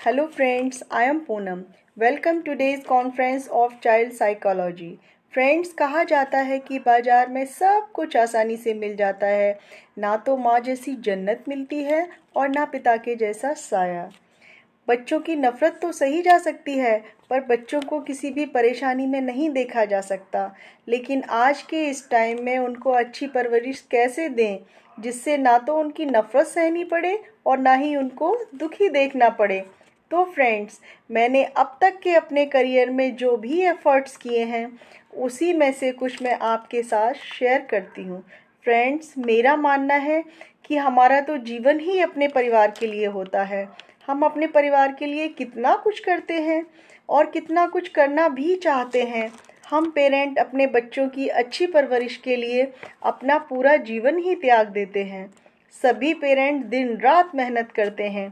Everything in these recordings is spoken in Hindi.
Hello friends, I am Poonam. Welcome today's conference of child psychology. Friends कहा जाता है कि बाज़ार में सब कुछ आसानी से मिल जाता है ना तो माँ जैसी जन्नत मिलती है और ना पिता के जैसा साया बच्चों की नफ़रत तो सही जा सकती है पर बच्चों को किसी भी परेशानी में नहीं देखा जा सकता लेकिन आज के इस टाइम में उनको अच्छी परवरिश कैसे दें जिससे ना तो उनकी नफ़रत सहनी पड़े और ना ही उनको दुखी देखना पड़े तो फ्रेंड्स मैंने अब तक के अपने करियर में जो भी एफ़र्ट्स किए हैं, उसी में से कुछ मैं आपके साथ शेयर करती हूँ। फ्रेंड्स मेरा मानना है कि हमारा तो जीवन ही अपने परिवार के लिए होता है। हम अपने परिवार के लिए कितना कुछ करते हैं और कितना कुछ करना भी चाहते हैं। हम पेरेंट अपने बच्चों की अच्छी परवरिश के लिए अपना पूरा जीवन ही त्याग देते हैं। सभी पेरेंट दिन रात मेहनत करते हैं।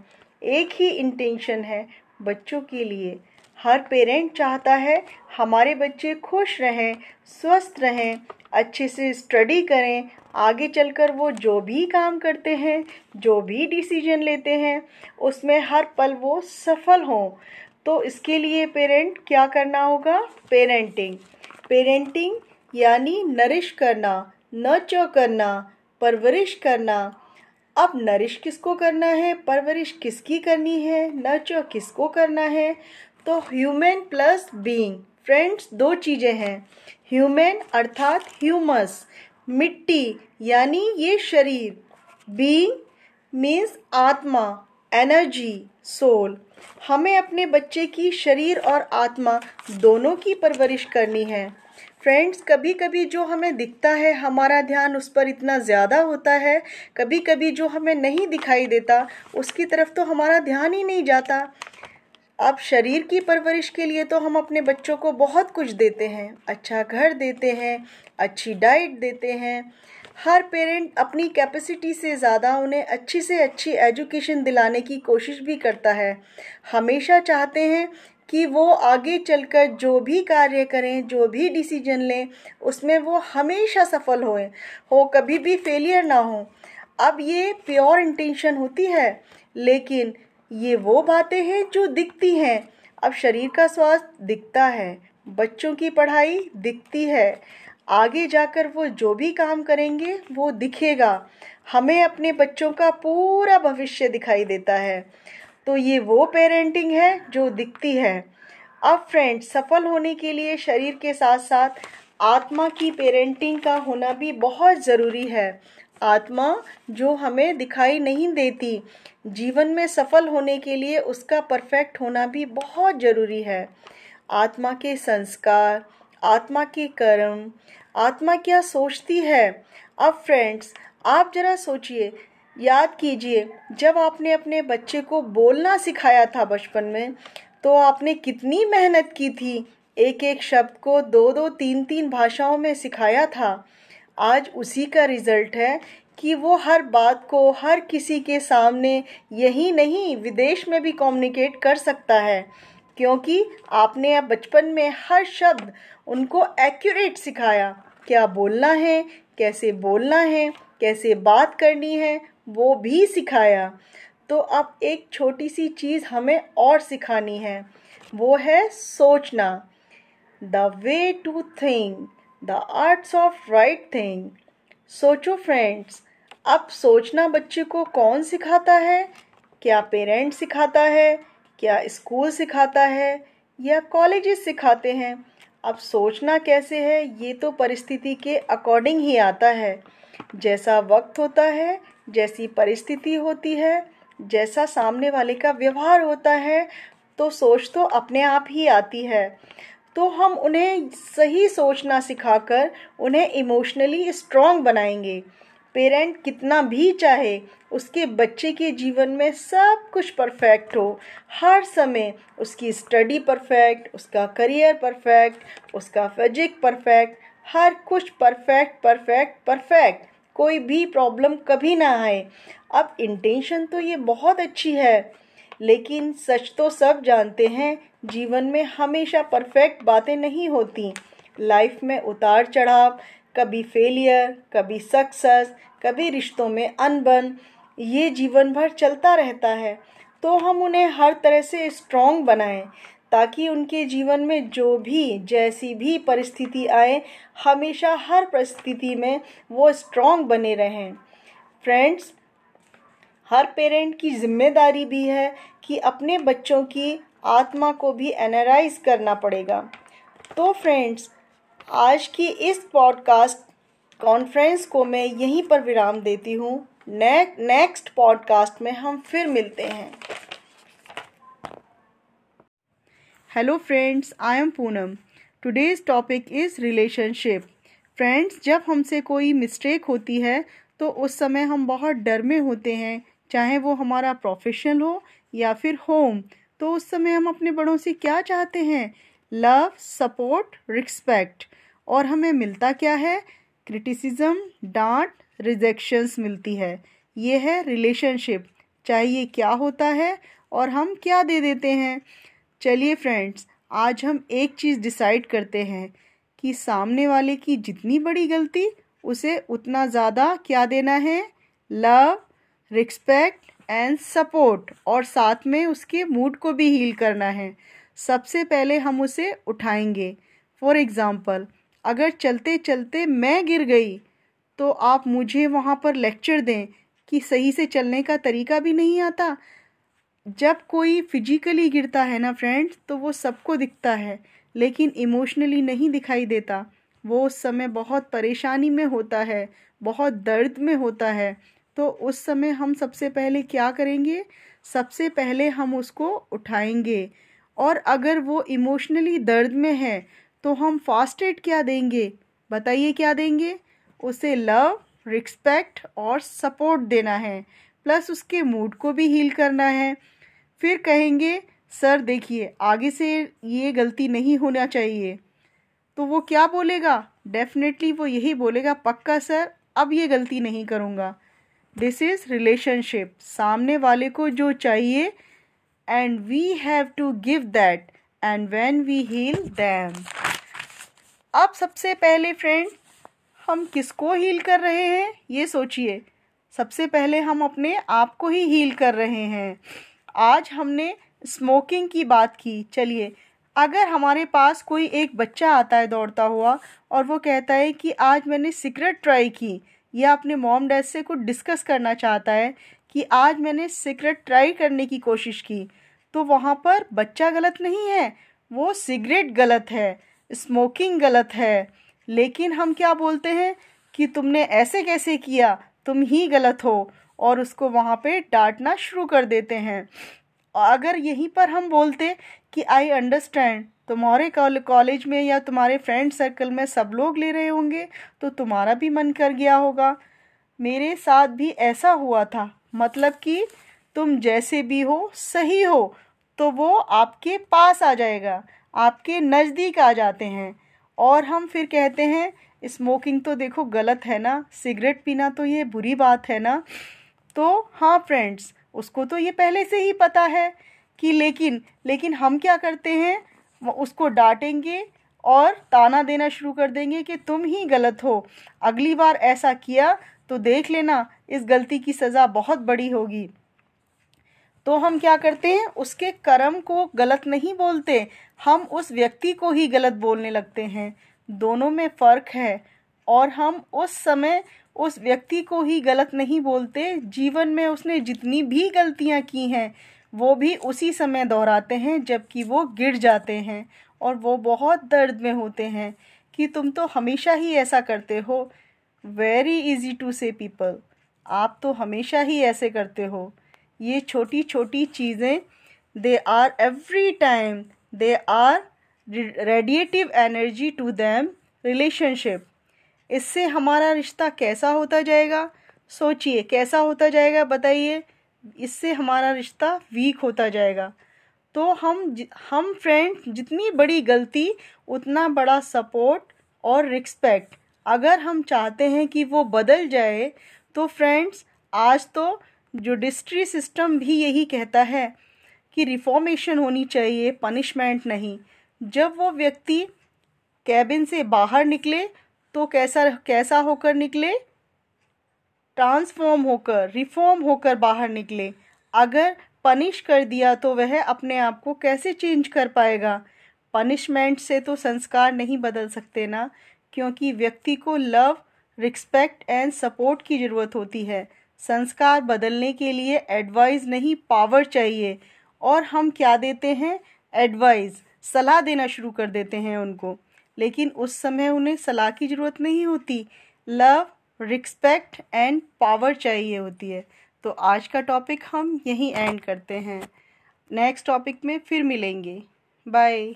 एक ही इंटेंशन है बच्चों के लिए। हर पेरेंट चाहता है हमारे बच्चे खुश रहें, स्वस्थ रहें, अच्छे से स्टडी करें, आगे चलकर वो जो भी काम करते हैं, जो भी डिसीज़न लेते हैं, उसमें हर पल वो सफल हों। तो इसके लिए पेरेंट क्या करना होगा? पेरेंटिंग पेरेंटिंग यानी नरिश करना नर्चर करना, परवरिश करना अब नरिश किसको करना है? परवरिश किसकी करनी है? नर्चर किसको करना है? तो ह्यूमन प्लस बीइंग फ्रेंड्स दो चीज़ें हैं। ह्यूमन अर्थात ह्यूमस मिट्टी, यानी ये शरीर। बीइंग मीन्स आत्मा। एनर्जी, सोल, हमें अपने बच्चे की शरीर और आत्मा दोनों की परवरिश करनी है। फ्रेंड्स कभी कभी जो हमें दिखता है, हमारा ध्यान उस पर इतना ज़्यादा होता है कभी कभी जो हमें नहीं दिखाई देता, उसकी तरफ़ तो हमारा ध्यान ही नहीं जाता। अब शरीर की परवरिश के लिए तो हम अपने बच्चों को बहुत कुछ देते हैं। अच्छा घर देते हैं, अच्छी डाइट देते हैं हर पेरेंट अपनी कैपेसिटी से ज़्यादा उन्हें अच्छी से अच्छी एजुकेशन दिलाने की कोशिश भी करता है। हमेशा चाहते हैं कि वो आगे चलकर जो भी कार्य करें, जो भी डिसीज़न लें, उसमें वो हमेशा सफल होए, हो कभी भी फेलियर ना हो। अब ये प्योर इंटेंशन होती है, लेकिन ये वो बातें हैं जो दिखती हैं। अब शरीर का स्वास्थ्य दिखता है, बच्चों की पढ़ाई दिखती है। आगे जाकर वो जो भी काम करेंगे, वो दिखेगा। हमें अपने बच्चों का पूरा भविष्य दिखाई देता है। तो ये वो पेरेंटिंग है जो दिखती है। अब फ्रेंड्स सफल होने के लिए शरीर के साथ साथ आत्मा की पेरेंटिंग का होना भी बहुत ज़रूरी है। आत्मा जो हमें दिखाई नहीं देती, जीवन में सफल होने के लिए उसका परफेक्ट होना भी बहुत ज़रूरी है। आत्मा के संस्कार आत्मा के कर्म। आत्मा क्या सोचती है? अब फ्रेंड्स आप ज़रा सोचिए, याद कीजिए, जब आपने अपने बच्चे को बोलना सिखाया था बचपन में तो आपने कितनी मेहनत की थी? एक एक शब्द को दो दो तीन तीन भाषाओं में सिखाया था। आज उसी का रिज़ल्ट है कि वो हर बात को हर किसी के सामने, यही नहीं, विदेश में भी कम्युनिकेट कर सकता है। क्योंकि आपने अब बचपन में हर शब्द उनको एक्यूरेट सिखाया, क्या बोलना है, कैसे बोलना है, कैसे बात करनी है, वो भी सिखाया। तो अब एक छोटी सी चीज़ हमें और सिखानी है, वो है सोचना। The way to think the arts of right thing सोचो फ्रेंड्स अब सोचना बच्चे को कौन सिखाता है? क्या पेरेंट्स सिखाता है? क्या स्कूल सिखाता है? या कॉलेजेस सिखाते हैं? अब सोचना कैसे है, ये तो परिस्थिति के अकॉर्डिंग ही आता है। जैसा वक्त होता है, जैसी परिस्थिति होती है, जैसा सामने वाले का व्यवहार होता है तो सोच तो अपने आप ही आती है। तो हम उन्हें सही सोचना सिखाकर उन्हें इमोशनली स्ट्रांग बनाएँगे। पेरेंट कितना भी चाहे उसके बच्चे के जीवन में सब कुछ परफेक्ट हो। हर समय उसकी स्टडी परफेक्ट उसका करियर परफेक्ट उसका फिजिक परफेक्ट हर कुछ परफेक्ट परफेक्ट परफेक्ट कोई भी प्रॉब्लम कभी ना आए। अब इंटेंशन तो ये बहुत अच्छी है, लेकिन सच तो सब जानते हैं, जीवन में हमेशा परफेक्ट बातें नहीं होती। लाइफ में उतार चढ़ाव कभी फेलियर कभी सक्सेस कभी रिश्तों में अनबन। ये जीवन भर चलता रहता है तो हम उन्हें हर तरह से स्ट्रॉन्ग बनाएँ, ताकि उनके जीवन में जो भी, जैसी भी परिस्थिति आए, हमेशा हर परिस्थिति में वो स्ट्रॉन्ग बने रहें। फ्रेंड्स हर पेरेंट की ज़िम्मेदारी भी है कि अपने बच्चों की आत्मा को भी एनालाइज करना पड़ेगा। तो फ्रेंड्स आज की इस पॉडकास्ट कॉन्फ्रेंस को मैं यहीं पर विराम देती हूँ। नेक्स्ट पॉडकास्ट में हम फिर मिलते हैं। Hello friends I am Poonam today's topic is relationship friends जब हमसे कोई मिस्टेक होती है तो उस समय हम बहुत डर में होते हैं, चाहे वो हमारा प्रोफेशनल हो या फिर होम तो उस समय हम अपने बड़ों से क्या चाहते हैं? लव सपोर्ट रिस्पेक्ट और हमें मिलता क्या है? क्रिटिसिज्म डांट रिजेक्शंस मिलती है। ये है रिलेशनशिप चाहिए क्या होता है और हम क्या दे देते हैं? चलिए फ्रेंड्स आज हम एक चीज़ डिसाइड करते हैं कि सामने वाले की जितनी बड़ी गलती, उसे उतना ज़्यादा क्या देना है? लव रिस्पेक्ट एंड सपोर्ट और साथ में उसके मूड को भी हील करना है। सबसे पहले हम उसे उठाएँगे। फॉर एग्ज़ाम्पल अगर चलते चलते मैं गिर गई तो आप मुझे वहाँ पर लेक्चर दें कि सही से चलने का तरीका भी नहीं आता। जब कोई फिजिकली गिरता है ना फ्रेंड्स तो वो सबको दिखता है, लेकिन इमोशनली नहीं दिखाई देता। वो उस समय बहुत परेशानी में होता है, बहुत दर्द में होता है। तो उस समय हम सबसे पहले क्या करेंगे? सबसे पहले हम उसको उठाएँगे। और अगर वो इमोशनली दर्द में है तो हम फास्ट एड क्या देंगे? बताइए क्या देंगे? उसे लव, रिस्पेक्ट और सपोर्ट देना है। प्लस उसके मूड को भी हील करना है। फिर कहेंगे, सर, देखिए, आगे से ये गलती नहीं होना चाहिए। तो वो क्या बोलेगा? डेफिनेटली वो यही बोलेगा, पक्का, सर, अब ये गलती नहीं करूँगा। दिस इज़ रिलेशनशिप सामने वाले को जो चाहिए and we have to give that and when we heal them अब सबसे पहले फ्रेंड हम किसको हील कर रहे हैं, ये सोचिए। सबसे पहले हम अपने आप को ही हील कर रहे हैं। आज हमने स्मोकिंग की बात की, चलिए। अगर हमारे पास कोई एक बच्चा आता है दौड़ता हुआ और वो कहता है कि आज मैंने सिगरेट ट्राई की, या अपने मॉम डैड से कुछ डिस्कस करना चाहता है कि आज मैंने सिगरेट ट्राई करने की कोशिश की तो वहाँ पर बच्चा गलत नहीं है, वो सिगरेट गलत है स्मोकिंग गलत है। लेकिन हम क्या बोलते हैं कि तुमने ऐसे कैसे किया? तुम ही गलत हो। और उसको वहाँ पे डांटना शुरू कर देते हैं। अगर यहीं पर हम बोलते कि आई अंडरस्टैंड तुम्हारे कॉलेज में या तुम्हारे फ्रेंड सर्कल में सब लोग ले रहे होंगे तो तुम्हारा भी मन कर गया होगा। मेरे साथ भी ऐसा हुआ था। मतलब कि तुम जैसे भी हो, सही हो तो वो आपके पास आ जाएगा। आपके नज़दीक आ जाते हैं। और हम फिर कहते हैं, स्मोकिंग तो देखो गलत है ना, सिगरेट पीना तो ये बुरी बात है ना। तो हाँ फ्रेंड्स, उसको तो ये पहले से ही पता है कि लेकिन लेकिन हम क्या करते हैं उसको डांटेंगे और ताना देना शुरू कर देंगे कि तुम ही गलत हो। अगली बार ऐसा किया तो देख लेना, इस गलती की सज़ा बहुत बड़ी होगी। तो हम क्या करते हैं? उसके कर्म को गलत नहीं बोलते। हम उस व्यक्ति को ही गलत बोलने लगते हैं। दोनों में फ़र्क है। और हम उस समय उस व्यक्ति को ही गलत नहीं बोलते। जीवन में उसने जितनी भी गलतियाँ की हैं, वो भी उसी समय दोहराते हैं, जबकि वो गिर जाते हैं और वो बहुत दर्द में होते हैं कि तुम तो हमेशा ही ऐसा करते हो। Very easy to say people आप तो हमेशा ही ऐसे करते हो। ये छोटी छोटी चीज़ें they are every time they are radiative energy to them relationship इससे हमारा रिश्ता कैसा होता जाएगा? सोचिए, कैसा होता जाएगा बताइए? इससे हमारा रिश्ता वीक होता जाएगा। तो हम हम फ्रेंड जितनी बड़ी गलती, उतना बड़ा सपोर्ट और रिस्पेक्ट अगर हम चाहते हैं कि वो बदल जाए तो फ्रेंड्स आज तो जुडिस्ट्री सिस्टम भी यही कहता है कि रिफॉर्मेशन होनी चाहिए पनिशमेंट नहीं। जब वो व्यक्ति कैबिन से बाहर निकले तो कैसा कैसा होकर निकले? ट्रांसफॉर्म होकर रिफॉर्म होकर बाहर निकले। अगर पनिश कर दिया तो वह अपने आप को कैसे चेंज कर पाएगा? पनिशमेंट से तो संस्कार नहीं बदल सकते ना, क्योंकि व्यक्ति को लव रिस्पेक्ट एंड सपोर्ट की ज़रूरत होती है। संस्कार बदलने के लिए एडवाइस नहीं पावर चाहिए। और हम क्या देते हैं? एडवाइस सलाह देना शुरू कर देते हैं उनको। लेकिन उस समय उन्हें सलाह की ज़रूरत नहीं होती। लव रिस्पेक्ट एंड पावर चाहिए होती है। तो आज का टॉपिक हम यहीं एंड करते हैं। नेक्स्ट टॉपिक में फिर मिलेंगे। Bye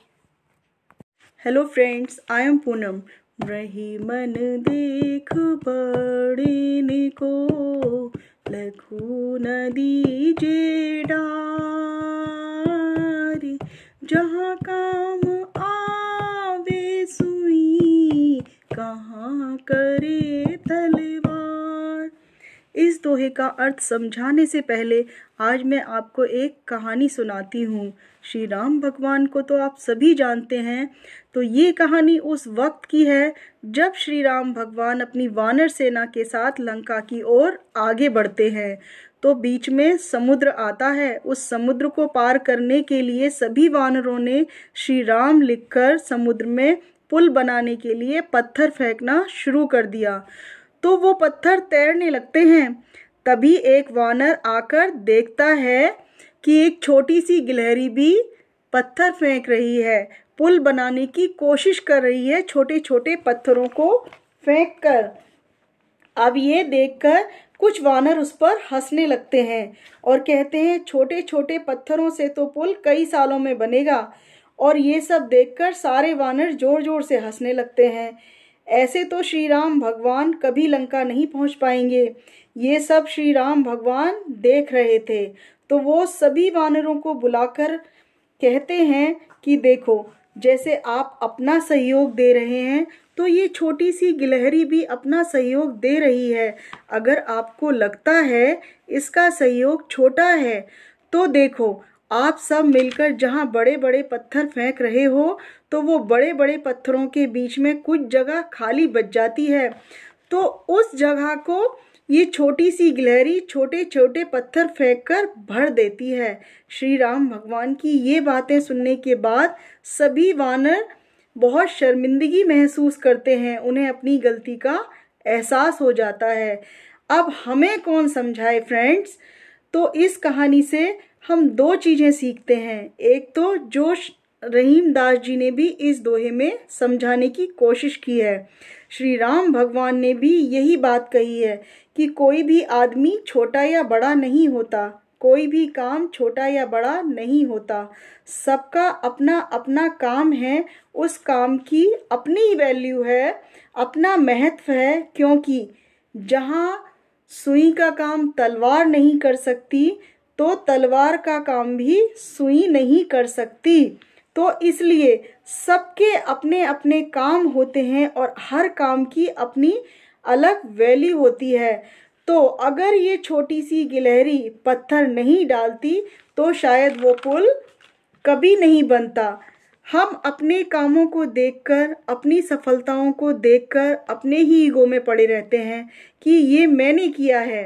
hello friends I am Poonam रही मन देख बड़े को। लघु नदी जे डारी जहाँ काम दोहे का अर्थ समझाने से पहले आज मैं आपको एक कहानी सुनाती हूँ। श्री राम भगवान को तो आप सभी जानते हैं। तो ये कहानी उस वक्त की है जब श्री राम भगवान अपनी वानर सेना के साथ लंका की ओर आगे बढ़ते हैं। तो बीच में समुद्र आता है। उस समुद्र को पार करने के लिए सभी वानरों ने श्री राम लिखकर समुद्र में पुल बनाने के लिए पत्थर फेंकना शुरू कर दिया। तो वो पत्थर तैरने लगते हैं। तभी एक वानर आकर देखता है कि एक छोटी सी गिलहरी भी पत्थर फेंक रही है। पुल बनाने की कोशिश कर रही है छोटे छोटे पत्थरों को फेंक कर अब ये देखकर कुछ वानर उस पर हंसने लगते हैं और कहते हैं छोटे छोटे पत्थरों से तो पुल कई सालों में बनेगा। और ये सब देखकर सारे वानर ज़ोर ज़ोर से हंसने लगते हैं। ऐसे तो श्री राम भगवान कभी लंका नहीं पहुँच पाएँगे। ये सब श्री राम भगवान देख रहे थे। तो वो सभी वानरों को बुलाकर कहते हैं कि देखो, जैसे आप अपना सहयोग दे रहे हैं तो ये छोटी सी गिलहरी भी अपना सहयोग दे रही है। अगर आपको लगता है इसका सहयोग छोटा है तो देखो, आप सब मिलकर जहाँ बड़े बड़े पत्थर फेंक रहे हो तो वो बड़े बड़े पत्थरों के बीच में कुछ जगह खाली बच जाती है। तो उस जगह को ये छोटी सी गिलहरी छोटे छोटे पत्थर फेंक कर भर देती है। श्री राम भगवान की ये बातें सुनने के बाद सभी वानर बहुत शर्मिंदगी महसूस करते हैं। उन्हें अपनी गलती का एहसास हो जाता है। अब हमें कौन समझाए फ्रेंड्स? तो इस कहानी से हम दो चीज़ें सीखते हैं। एक तो जो रहीम दास जी ने भी इस दोहे में समझाने की कोशिश की है। श्री राम भगवान ने भी यही बात कही है कि कोई भी आदमी छोटा या बड़ा नहीं होता, कोई भी काम छोटा या बड़ा नहीं होता। सबका अपना अपना काम है, उस काम की अपनी वैल्यू है, अपना महत्व है, क्योंकि जहाँ सुई का काम तलवार नहीं कर सकती तो तलवार का काम भी सुई नहीं कर सकती। तो इसलिए सबके अपने अपने काम होते हैं और हर काम की अपनी अलग वैल्यू होती है। तो अगर ये छोटी सी गिलहरी पत्थर नहीं डालती तो शायद वो पुल कभी नहीं बनता। हम अपने कामों को देखकर, अपनी सफलताओं को देखकर, अपने ही ईगो में पड़े रहते हैं कि ये मैंने किया है,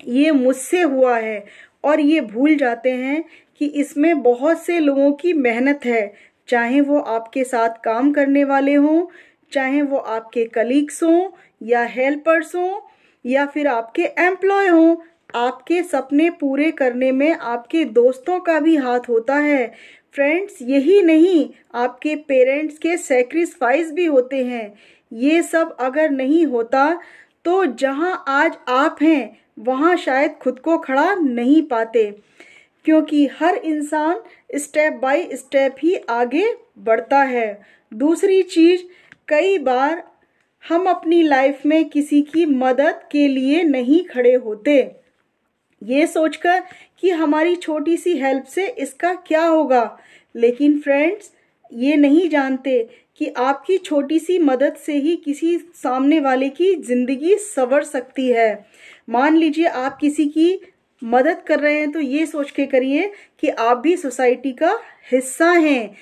ये मुझसे हुआ है और ये भूल जाते हैं कि इसमें बहुत से लोगों की मेहनत है। चाहे वो आपके साथ काम करने वाले हों, चाहे वो आपके कलीग्स हों, या हेल्पर्स हों, या फिर आपके एम्प्लॉय हों, आपके सपने पूरे करने में आपके दोस्तों का भी हाथ होता है। फ्रेंड्स यही नहीं, आपके पेरेंट्स के सेक्रीफाइस भी होते हैं। ये सब अगर नहीं होता तो जहाँ आज आप हैं, वहाँ शायद खुद को खड़ा नहीं पाते। क्योंकि हर इंसान स्टेप बाय स्टेप ही आगे बढ़ता है। दूसरी चीज़, कई बार हम अपनी लाइफ में किसी की मदद के लिए नहीं खड़े होते। ये सोचकर कि हमारी छोटी सी हेल्प से इसका क्या होगा। लेकिन फ्रेंड्स, ये नहीं जानते कि आपकी छोटी सी मदद से ही किसी सामने वाले की ज़िंदगी सवर सकती है। मान लीजिए आप किसी की मदद कर रहे हैं तो ये सोच के करिए कि आप भी सोसाइटी का हिस्सा हैं।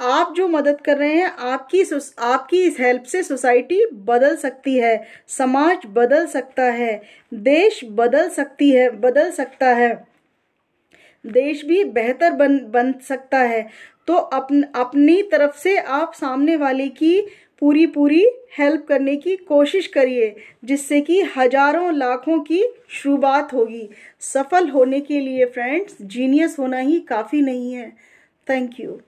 आप जो मदद कर रहे हैं, आपकी आपकी इस हेल्प से सोसाइटी बदल सकती है, समाज बदल सकता है, देश बदल सकती है, बदल सकता है, देश भी बेहतर बन बन सकता है। तो अपन अपनी तरफ़ से आप सामने वाले की पूरी पूरी हेल्प करने की कोशिश करिए, जिससे कि हज़ारों लाखों की शुरुआत होगी। सफल होने के लिए फ्रेंड्स जीनियस होना ही काफ़ी नहीं है। Thank you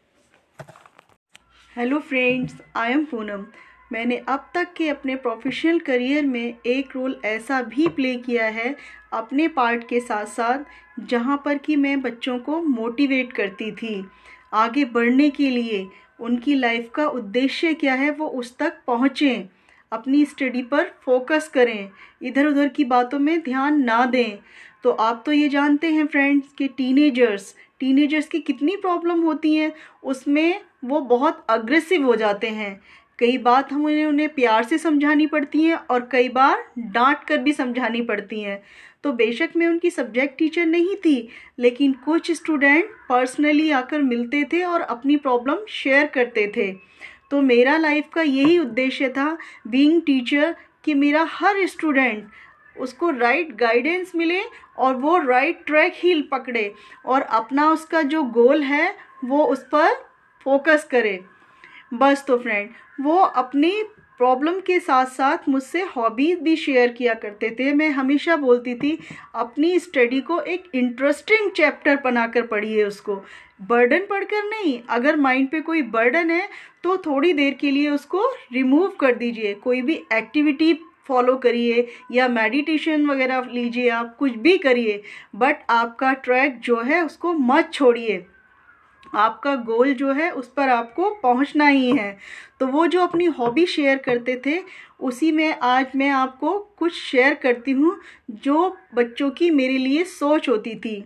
hello friends I am Poonam मैंने अब तक के अपने प्रोफेशनल करियर में एक रोल ऐसा भी प्ले किया है, अपने पार्ट के साथ साथ जहाँ पर कि मैं बच्चों को मोटिवेट करती थी। आगे बढ़ने के लिए उनकी लाइफ का उद्देश्य क्या है, वो उस तक पहुँचें, अपनी स्टडी पर फोकस करें इधर उधर की बातों में ध्यान ना दें। तो आप तो ये जानते हैं फ्रेंड्स कि टीनेजर्स टीनेजर्स की कितनी प्रॉब्लम होती हैं, उसमें वो बहुत अग्रेसिव हो जाते हैं। कई बात हमें उन्हें प्यार से समझानी पड़ती हैं और कई बार डांट कर भी समझानी पड़ती हैं। तो बेशक मैं उनकी सब्जेक्ट टीचर नहीं थी, लेकिन कुछ स्टूडेंट पर्सनली आकर मिलते थे और अपनी प्रॉब्लम शेयर करते थे। तो मेरा लाइफ का यही उद्देश्य था बीइंग टीचर कि मेरा हर स्टूडेंट उसको राइट right गाइडेंस मिले और वो राइट ट्रैक ही पकड़े और अपना उसका जो गोल है वो उस पर फोकस करे। बस तो फ्रेंड वो अपनी प्रॉब्लम के साथ साथ मुझसे हॉबीज़ भी शेयर किया करते थे। मैं हमेशा बोलती थी, अपनी स्टडी को एक इंटरेस्टिंग चैप्टर बनाकर पढ़िए उसको। बर्डन पढ़कर नहीं, अगर माइंड पे कोई बर्डन है तो थोड़ी देर के लिए उसको रिमूव कर दीजिए। कोई भी एक्टिविटी फॉलो करिए या मेडिटेशन वगैरह लीजिए आप, कुछ भी करिए बट आपका ट्रैक जो है उसको मत छोड़िए। आपका गोल जो है उस पर आपको पहुँचना ही है। तो वो जो अपनी हॉबी शेयर करते थे, उसी में आज मैं आपको कुछ शेयर करती हूँ जो बच्चों की मेरे लिए सोच होती थी।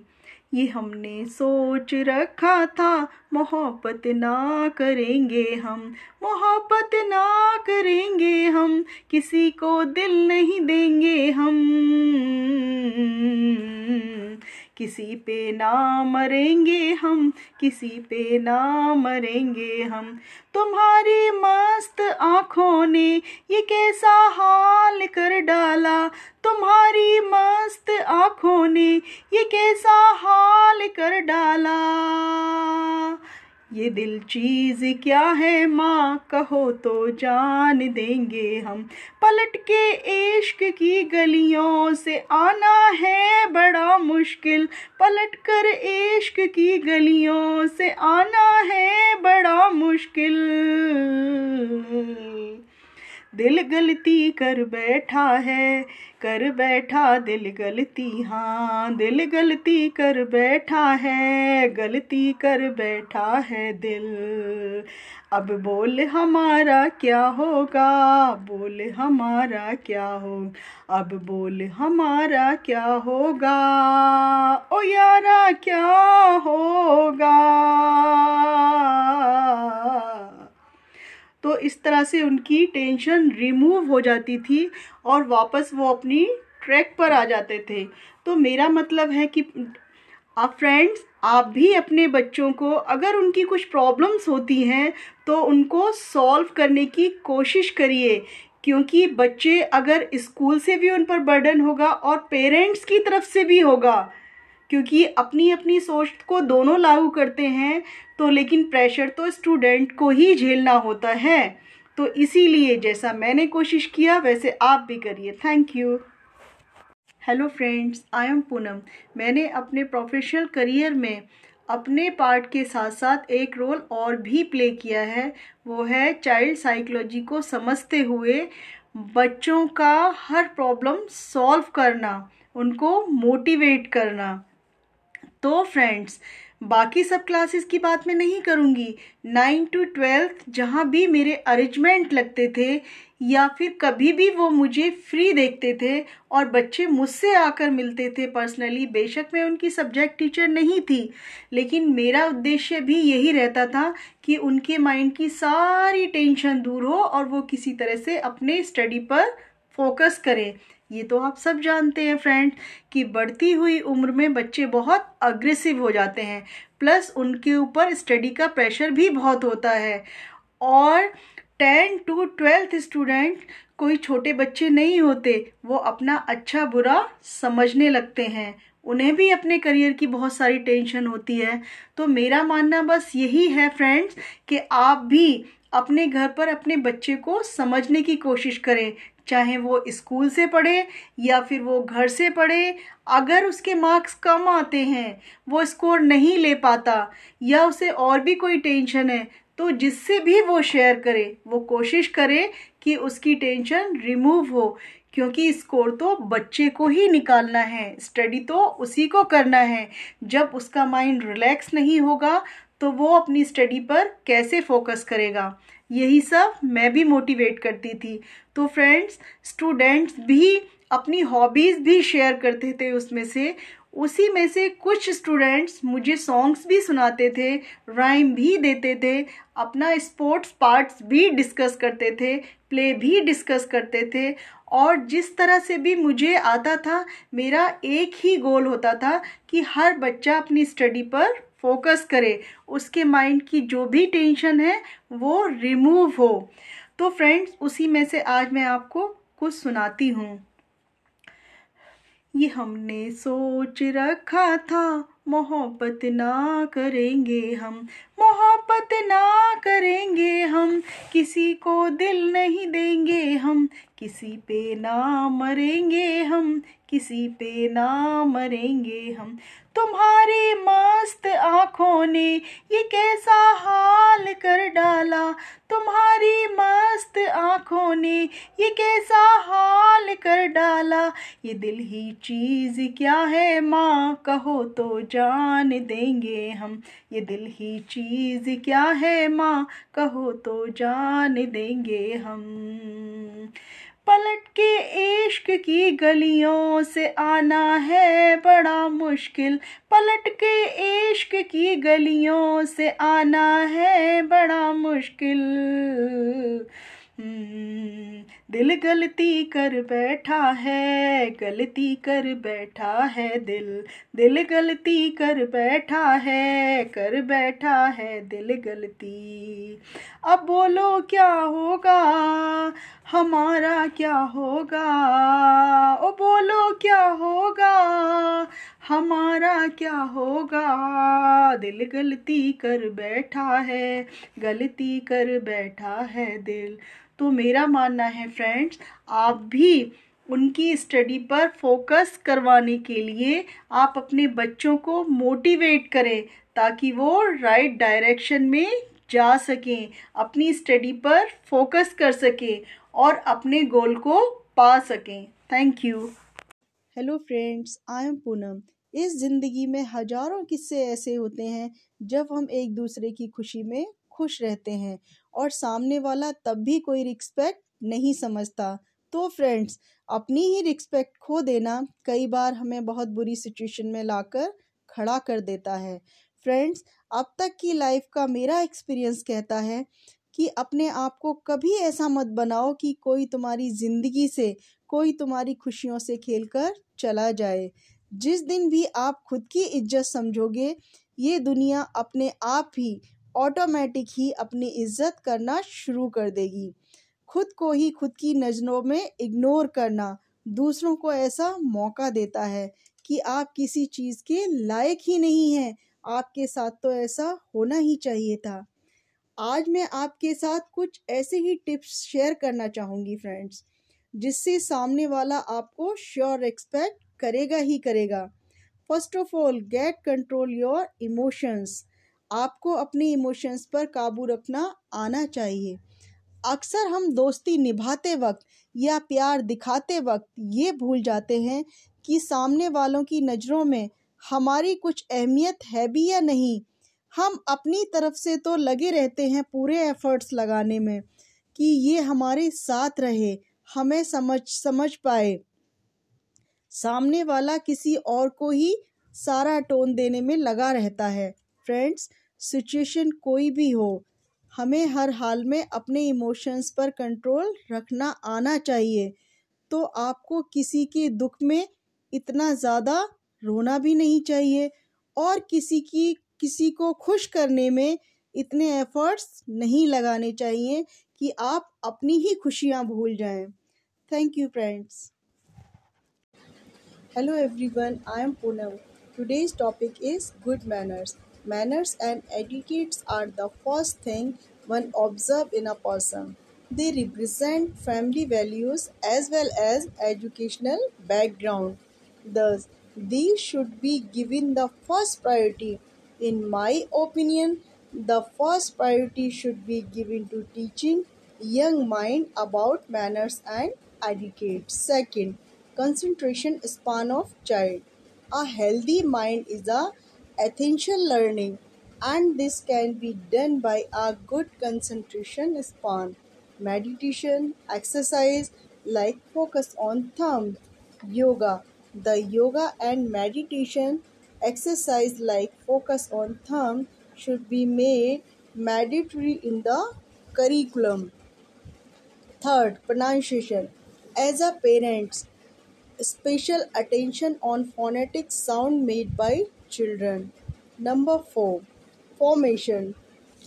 ये हमने सोच रखा था, मोहब्बत ना करेंगे हम, मोहब्बत ना करेंगे हम, किसी को दिल नहीं देंगे हम। किसी पे ना मरेंगे हम, किसी पे ना मरेंगे हम। तुम्हारी मस्त आँखों ने ये कैसा हाल कर डाला? तुम्हारी मस्त आँखों ने ये कैसा हाल कर डाला? ये दिल चीज़ क्या है माँ? कहो तो जान देंगे हम। पलट के इश्क की गलियों से आना है बड़ा मुश्किल। पलट कर इश्क की गलियों से आना है बड़ा मुश्किल। दिल गलती कर बैठा है, कर बैठा दिल गलती हाँ दिल गलती कर बैठा है, गलती कर बैठा है दिल। अब बोल हमारा क्या होगा, बोल हमारा क्या हो, अब बोल हमारा क्या होगा, ओ यारा क्या होगा। तो इस तरह से उनकी टेंशन रिमूव हो जाती थी और वापस वो अपनी ट्रैक पर आ जाते थे। तो मेरा मतलब है कि आप फ्रेंड्स आप भी अपने बच्चों को अगर उनकी कुछ प्रॉब्लम्स होती हैं तो उनको सॉल्व करने की कोशिश करिए। क्योंकि बच्चे अगर स्कूल से भी उन पर बर्डन होगा और पेरेंट्स की तरफ़ से भी होगा, क्योंकि अपनी अपनी सोच को दोनों लागू करते हैं तो लेकिन प्रेशर तो स्टूडेंट को ही झेलना होता है। तो इसीलिए जैसा मैंने कोशिश किया, वैसे आप भी करिए। Thank you hello friends I am Poonam मैंने अपने प्रोफेशनल करियर में अपने पार्ट के साथ साथ एक रोल और भी प्ले किया है। वो है चाइल्ड साइकोलॉजी को समझते हुए बच्चों का हर प्रॉब्लम सॉल्व करना, उनको मोटिवेट करना। तो फ्रेंड्स बाकी सब क्लासेस की बात मैं नहीं करूँगी। नाइन टू ट्वेल्थ जहाँ भी मेरे अरेंजमेंट लगते थे, या फिर कभी भी वो मुझे फ्री देखते थे, और बच्चे मुझसे आकर मिलते थे पर्सनली बेशक मैं उनकी सब्जेक्ट टीचर नहीं थी। लेकिन मेरा उद्देश्य भी यही रहता था कि उनके माइंड की सारी टेंशन दूर हो, और वो किसी तरह से अपने स्टडी पर फोकस करें। ये तो आप सब जानते हैं फ्रेंड कि बढ़ती हुई उम्र में बच्चे बहुत अग्रेसिव हो जाते हैं। प्लस उनके ऊपर स्टडी का प्रेशर भी बहुत होता है। और टेन टू ट्वेल्थ स्टूडेंट कोई छोटे बच्चे नहीं होते, वो अपना अच्छा बुरा समझने लगते हैं। उन्हें भी अपने करियर की बहुत सारी टेंशन होती है। तो मेरा मानना बस यही है फ्रेंड्स कि आप भी अपने घर पर अपने बच्चे को समझने की कोशिश करें चाहे वो स्कूल से पढ़े या फिर वो घर से पढ़े, अगर उसके मार्क्स कम आते हैं, वो स्कोर नहीं ले पाता या उसे और भी कोई टेंशन है तो जिससे भी वो शेयर करे, वो कोशिश करे कि उसकी टेंशन रिमूव हो, क्योंकि स्कोर तो बच्चे को ही निकालना है, स्टडी तो उसी को करना है। जब उसका माइंड रिलैक्स नहीं होगा तो वो अपनी स्टडी पर कैसे फोकस करेगा? यही सब मैं भी मोटिवेट करती थी। तो फ्रेंड्स स्टूडेंट्स भी अपनी हॉबीज़ भी शेयर करते थे उसमें से। उसी में से कुछ स्टूडेंट्स मुझे सॉन्ग्स भी सुनाते थे राइम भी देते थे, अपना स्पोर्ट्स पार्ट्स भी डिस्कस करते थे प्ले भी डिस्कस करते थे। और जिस तरह से भी मुझे आता था, मेरा एक ही गोल होता था कि हर बच्चा अपनी स्टडी पर फोकस करे, उसके माइंड की जो भी टेंशन है, वो रिमूव हो। तो फ्रेंड्स, उसी में से आज मैं आपको कुछ सुनाती हूँ। ये हमने सोच रखा था, मोहब्बत ना करेंगे हम, मोहब्बत ना करेंगे हम, किसी को दिल नहीं देंगे हम, किसी पे ना मरेंगे हम किसी पे ना मरेंगे हम। तुम्हारी मस्त आँखों ने ये कैसा हाल कर डाला? तुम्हारी मस्त आँखों ने ये कैसा हाल कर डाला? ये दिल ही चीज़ क्या है माँ? कहो तो जान देंगे हम। ये दिल ही चीज़ क्या है माँ? कहो तो जान देंगे हम। पलट के इश्क की गलियों से आना है बड़ा मुश्किल। पलट के इश्क की गलियों से आना है बड़ा मुश्किल। हम्म, दिल गलती कर बैठा है, गलती कर बैठा है दिल। दिल गलती कर बैठा है, कर बैठा है दिल गलती। अब बोलो क्या होगा, हमारा क्या होगा? ओ बोलो क्या होगा, हमारा क्या होगा? दिल गलती कर बैठा है, गलती कर बैठा है दिल। तो मेरा मानना है फ्रेंड्स आप भी उनकी स्टडी पर फोकस करवाने के लिए आप अपने बच्चों को मोटिवेट करें ताकि वो राइट डायरेक्शन में जा सकें, अपनी स्टडी पर फोकस कर सकें और अपने गोल को पा सकें। Thank you hello friends I am Poonam इस ज़िंदगी में हज़ारों किस्से ऐसे होते हैं जब हम एक दूसरे की खुशी में खुश रहते हैं। और सामने वाला तब भी कोई रिस्पेक्ट नहीं समझता। तो फ्रेंड्स अपनी ही रिस्पेक्ट खो देना कई बार हमें बहुत बुरी सिचुएशन में लाकर खड़ा कर देता है। फ्रेंड्स अब तक की लाइफ का मेरा एक्सपीरियंस कहता है कि अपने आप को कभी ऐसा मत बनाओ कि कोई तुम्हारी ज़िंदगी से, कोई तुम्हारी खुशियों से खेलकर चला जाए। जिस दिन भी आप खुद की इज़्ज़त समझोगे, ये दुनिया अपने आप ही ऑटोमेटिक ही अपनी इज़्ज़त करना शुरू कर देगी। खुद को ही खुद की नज़रों में इग्नोर करना दूसरों को ऐसा मौका देता है कि आप किसी चीज़ के लायक ही नहीं हैं। आपके साथ तो ऐसा होना ही चाहिए था। आज मैं आपके साथ कुछ ऐसे ही टिप्स शेयर करना चाहूँगी फ्रेंड्स, जिससे सामने वाला आपको श्योर एक्सपेक्ट करेगा ही करेगा। First of all get control your emotions आपको अपने इमोशंस पर काबू रखना आना चाहिए। अक्सर हम दोस्ती निभाते वक्त या प्यार दिखाते वक्त ये भूल जाते हैं कि सामने वालों की नज़रों में हमारी कुछ अहमियत है भी या नहीं। हम अपनी तरफ़ से तो लगे रहते हैं पूरे एफर्ट्स लगाने में कि ये हमारे साथ रहे, हमें समझ समझ पाए। सामने वाला किसी और को ही सारा टोन देने में लगा रहता है। फ्रेंड्स सिचुएशन कोई भी हो हमें हर हाल में अपने इमोशंस पर कंट्रोल रखना आना चाहिए। तो आपको किसी के दुख में इतना ज़्यादा रोना भी नहीं चाहिए और किसी की किसी को खुश करने में इतने एफर्ट्स नहीं लगाने चाहिए कि आप अपनी ही खुशियाँ भूल जाएँ। Thank you friends Hello everyone, I am Poonam today's topic is good manners. Manners and etiquettes are the first thing one observes in a person. They represent family values as well as educational background. Thus, these should be given the first priority. In my opinion, the first priority should be given to teaching young mind about manners and etiquette. Second, concentration span of child. A healthy mind is a essential learning and this can be done by a good concentration span. Meditation, exercise like focus on thumb, yoga. The yoga and meditation exercise like focus on thumb should be made mandatory in the curriculum. Third, pronunciation. As a parent, special attention on phonetic sound made by children. Number 4. Formation.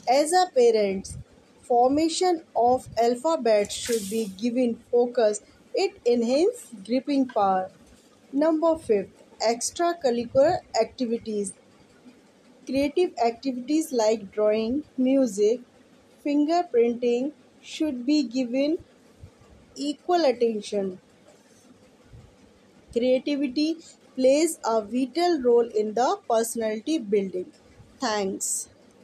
As a parent, formation of alphabet should be given focus. It enhances gripping power. Number 5. Extracurricular activities. Creative activities like drawing, music, fingerprinting should be given equal attention. Creativity plays a vital role in the personality building. Thanks.